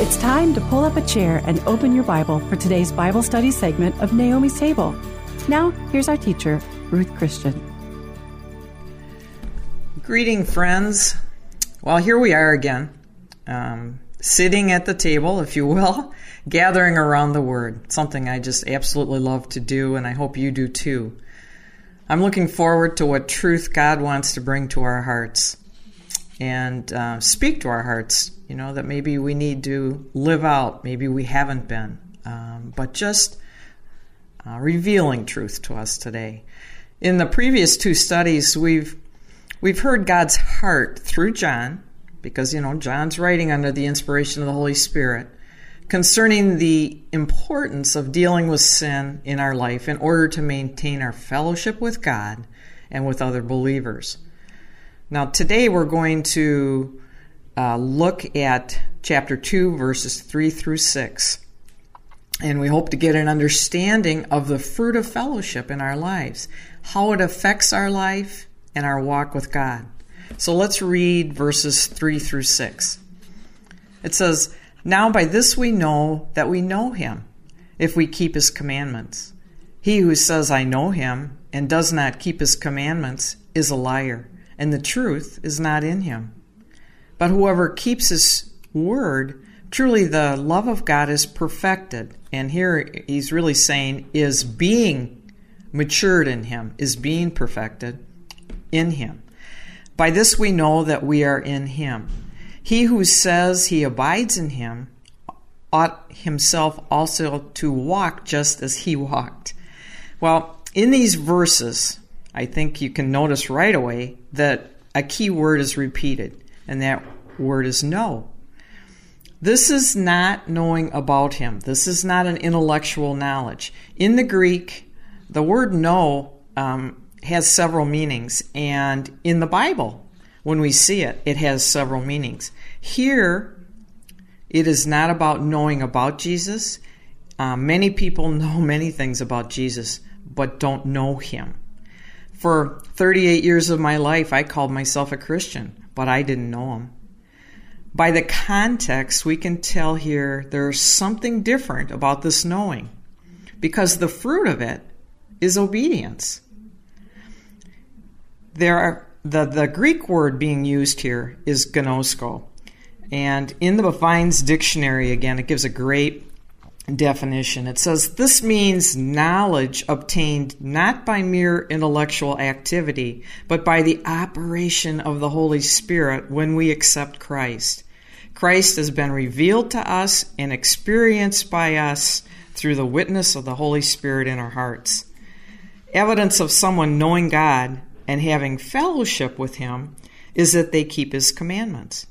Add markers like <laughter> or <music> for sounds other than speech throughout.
It's time to pull up a chair and open your Bible for today's Bible study segment of Naomi's Table. Now, here's our teacher, Ruth Christian. Greeting, friends. Well, here we are again, um, sitting at the table, if you will, <laughs> gathering around the Word. Something I just absolutely love to do, and I hope you do too. I'm looking forward to what truth God wants to bring to our hearts and uh, speak to our hearts, you know, that maybe we need to live out, maybe we haven't been, um, but just uh, revealing truth to us today. In the previous two studies, we've we've heard God's heart through John, because you know John's writing under the inspiration of the Holy Spirit concerning the importance of dealing with sin in our life in order to maintain our fellowship with God and with other believers. Now, today we're going to uh, look at chapter 2, verses 3 through 6. And we hope to get an understanding of the fruit of fellowship in our lives, how it affects our life and our walk with God. So let's read verses 3 through 6. It says, Now by this we know that we know him, if we keep his commandments. He who says, I know him, and does not keep his commandments, is a liar and the truth is not in him. But whoever keeps his word, truly the love of God is perfected. And here he's really saying, is being matured in him, is being perfected in him. By this we know that we are in him. He who says he abides in him ought himself also to walk just as he walked. Well, in these verses, I think you can notice right away that a key word is repeated, and that word is know. This is not knowing about him. This is not an intellectual knowledge. In the Greek, the word know um, has several meanings, and in the Bible, when we see it, it has several meanings. Here, it is not about knowing about Jesus. Uh, many people <laughs> know many things about Jesus, but don't know him. For 38 years of my life, I called myself a Christian, but I didn't know him. By the context, we can tell here there's something different about this knowing because the fruit of it is obedience. There are the, the Greek word being used here is ginosko. And in the Vine's dictionary, again, it gives a great definition. It says this means knowledge obtained not by mere intellectual activity, but by the operation of the Holy Spirit when we accept Christ. Christ has been revealed to us and experienced by us through the witness of the Holy Spirit in our hearts. Evidence of someone knowing God and having fellowship with Him is that they keep His commandments.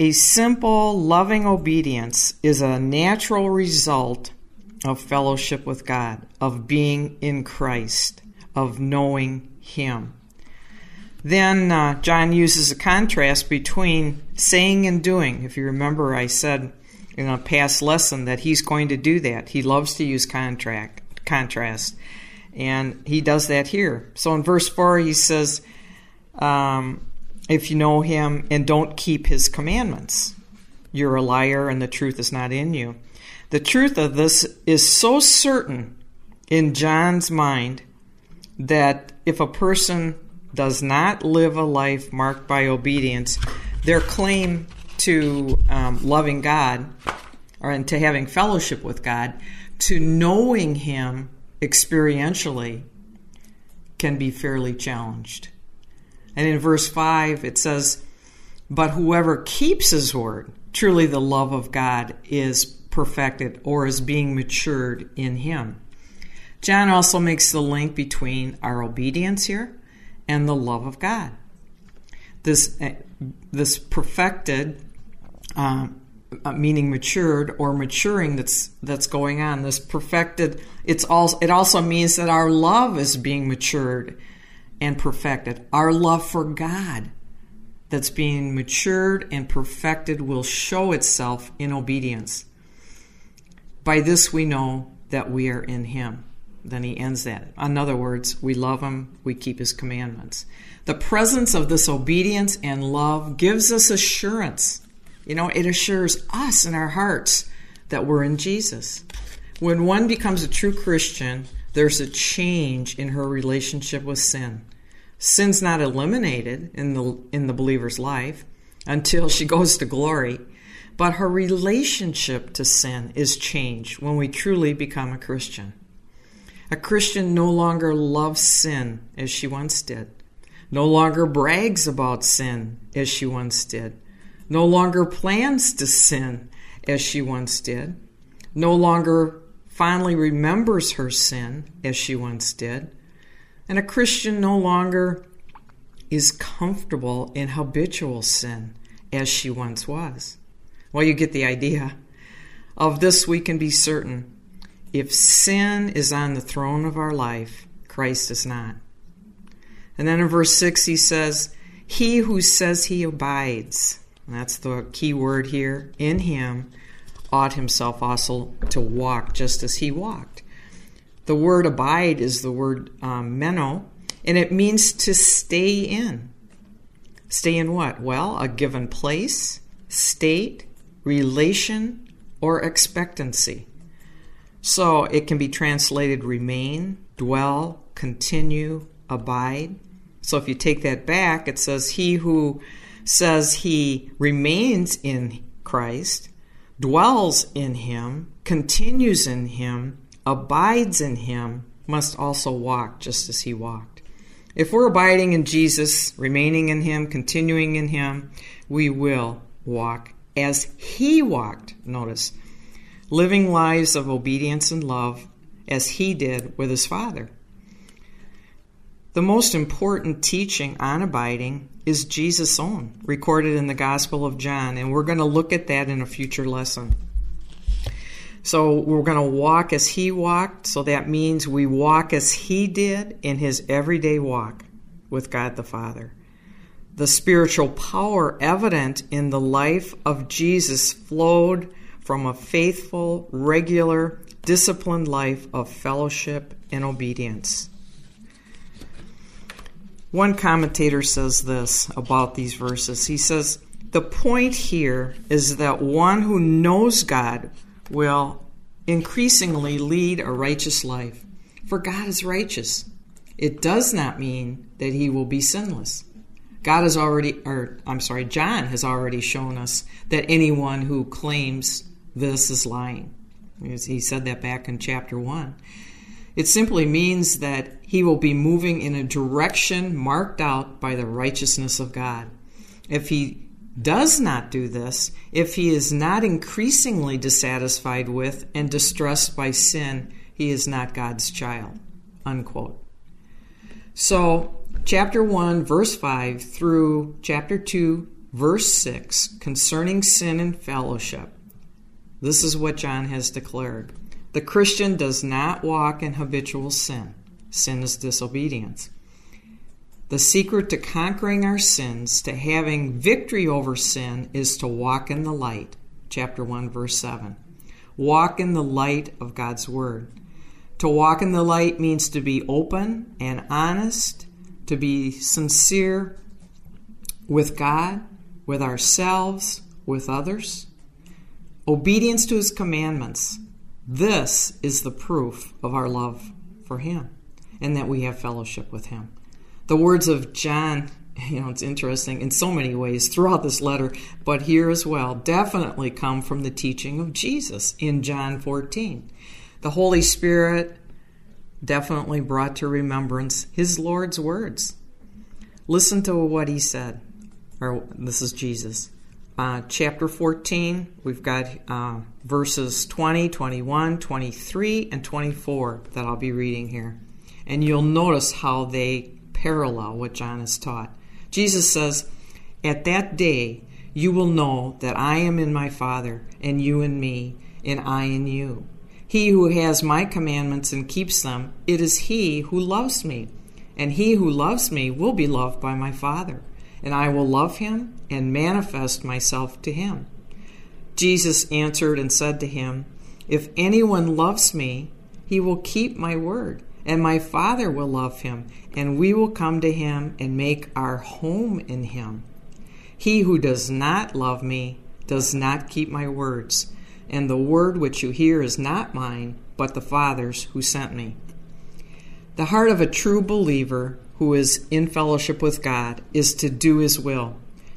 A simple, loving obedience is a natural result of fellowship with God, of being in Christ, of knowing Him. Then uh, John uses a contrast between saying and doing. If you remember, I said in a past lesson that he's going to do that. He loves to use contract, contrast, and he does that here. So in verse 4, he says, um, if you know him and don't keep his commandments. You're a liar and the truth is not in you. The truth of this is so certain in John's mind that if a person does not live a life marked by obedience, their claim to um, loving God or and to having fellowship with God, to knowing Him experientially, can be fairly challenged. And in verse 5, it says, But whoever keeps his word, truly the love of God is perfected or is being matured in him. John also makes the link between our obedience here and the love of God. This, eh, this perfected, um, uh, meaning matured or maturing that's that's going on. This perfected. It's also it also means that our love is being matured and perfected. Our love for God that's being matured and perfected will show itself in obedience. By this we know that we are in Him. Then he ends that. In other words, we love Him, we keep His commandments. The presence of this obedience and love gives us assurance You know, it assures us in our hearts that we're in Jesus. When one becomes a true Christian, there's a change in her relationship with sin. Sin's not eliminated in the in the believer's life until she goes to glory, but her relationship to sin is changed when we truly become a Christian. A Christian no longer loves sin as she once did, no longer brags about sin as she once did, no longer plans to sin as she once did, no longer fondly remembers her sin as she once did, and a Christian no longer is comfortable in habitual sin as she once was. Well, you get the idea. Of this we can be certain. If sin is on the throne of our life, Christ is not. And then in verse 6, he says, He who says he abides, that's the key word here, in him, himself also to walk just as he walked. The word abide is the word um, meno, and it means to stay in. Stay in what? Well, a given place, state, relation, or expectancy. So it can be translated remain, dwell, continue, abide. So if you take that back, it says, He who says he remains in Christ, dwells in him, continues in him, abides in him, must also walk just as he walked. If we're abiding in Jesus, remaining in him, continuing in him, we will walk as he walked. Notice living lives of obedience and love as he did with his Father. The most important teaching on abiding is Jesus' own, recorded in the Gospel of John, and we're going to look at that in a future lesson. So we're going to walk as he walked, so that means we walk as he did in his everyday walk with God the Father. The spiritual power evident in the life of Jesus flowed from a faithful, regular, disciplined life of fellowship and obedience. One commentator says this about these verses. He says, The point here is that one who knows God will increasingly lead a righteous life, for God is righteous. It does not mean that he will be sinless. God has already, or I'm sorry, John has already shown us that anyone who claims this is lying. He said that back in chapter 1. It simply means that he will be moving in a direction marked out by the righteousness of God. If he does not do this, if he is not increasingly dissatisfied with and distressed by sin, he is not God's child. Unquote. So, chapter 1, verse 5 through chapter 2, verse 6, concerning sin and fellowship this is what John has declared. The Christian does not walk in habitual sin. Sin is disobedience. The secret to conquering our sins, to having victory over sin, is to walk in the light. Chapter 1, verse 7. Walk in the light of God's Word. To walk in the light means to be open and honest, to be sincere with God, with ourselves, with others. Obedience to his commandments. This is the proof of our love for him and that we have fellowship with him. The words of John, <laughs> you know, it's interesting in so many ways throughout this letter, but here as well, definitely come from the teaching of Jesus in John 14. The Holy Spirit definitely brought to remembrance his Lord's words. Listen to what he said. Or this is Jesus uh, chapter 14. We've got uh, verses 20, 21, 23, and 24 that I'll be reading here. And you'll notice how they parallel what John has taught. Jesus says, At that day you will know that I am in my Father, and you in me, and I in you. He who has my commandments and keeps them, it is he who loves me. And he who loves me will be loved by my Father and I will love him and manifest myself to him. Jesus answered and said to him, If anyone loves me, he will keep my word, and my Father will love him, and we will come to him and make our home in him. He who does not love me does not keep my words, and the word which you hear is not mine, but the Father's who sent me. The heart of a true believer who is in fellowship with God is to do his will.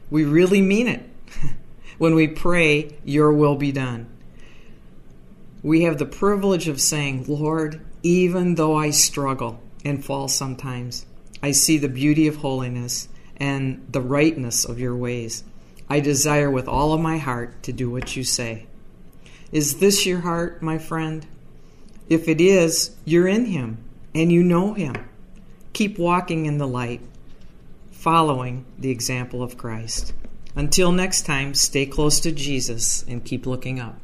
We really mean it <laughs> when we pray, Your will be done. We have the privilege of saying, Lord, even though I struggle and fall sometimes, I see the beauty of holiness and the rightness of your ways. I desire with all of my heart to do what you say. Is this your heart, my friend? If it is, you're in Him and you know Him. Keep walking in the light, following the example of Christ. Until next time, stay close to Jesus and keep looking up.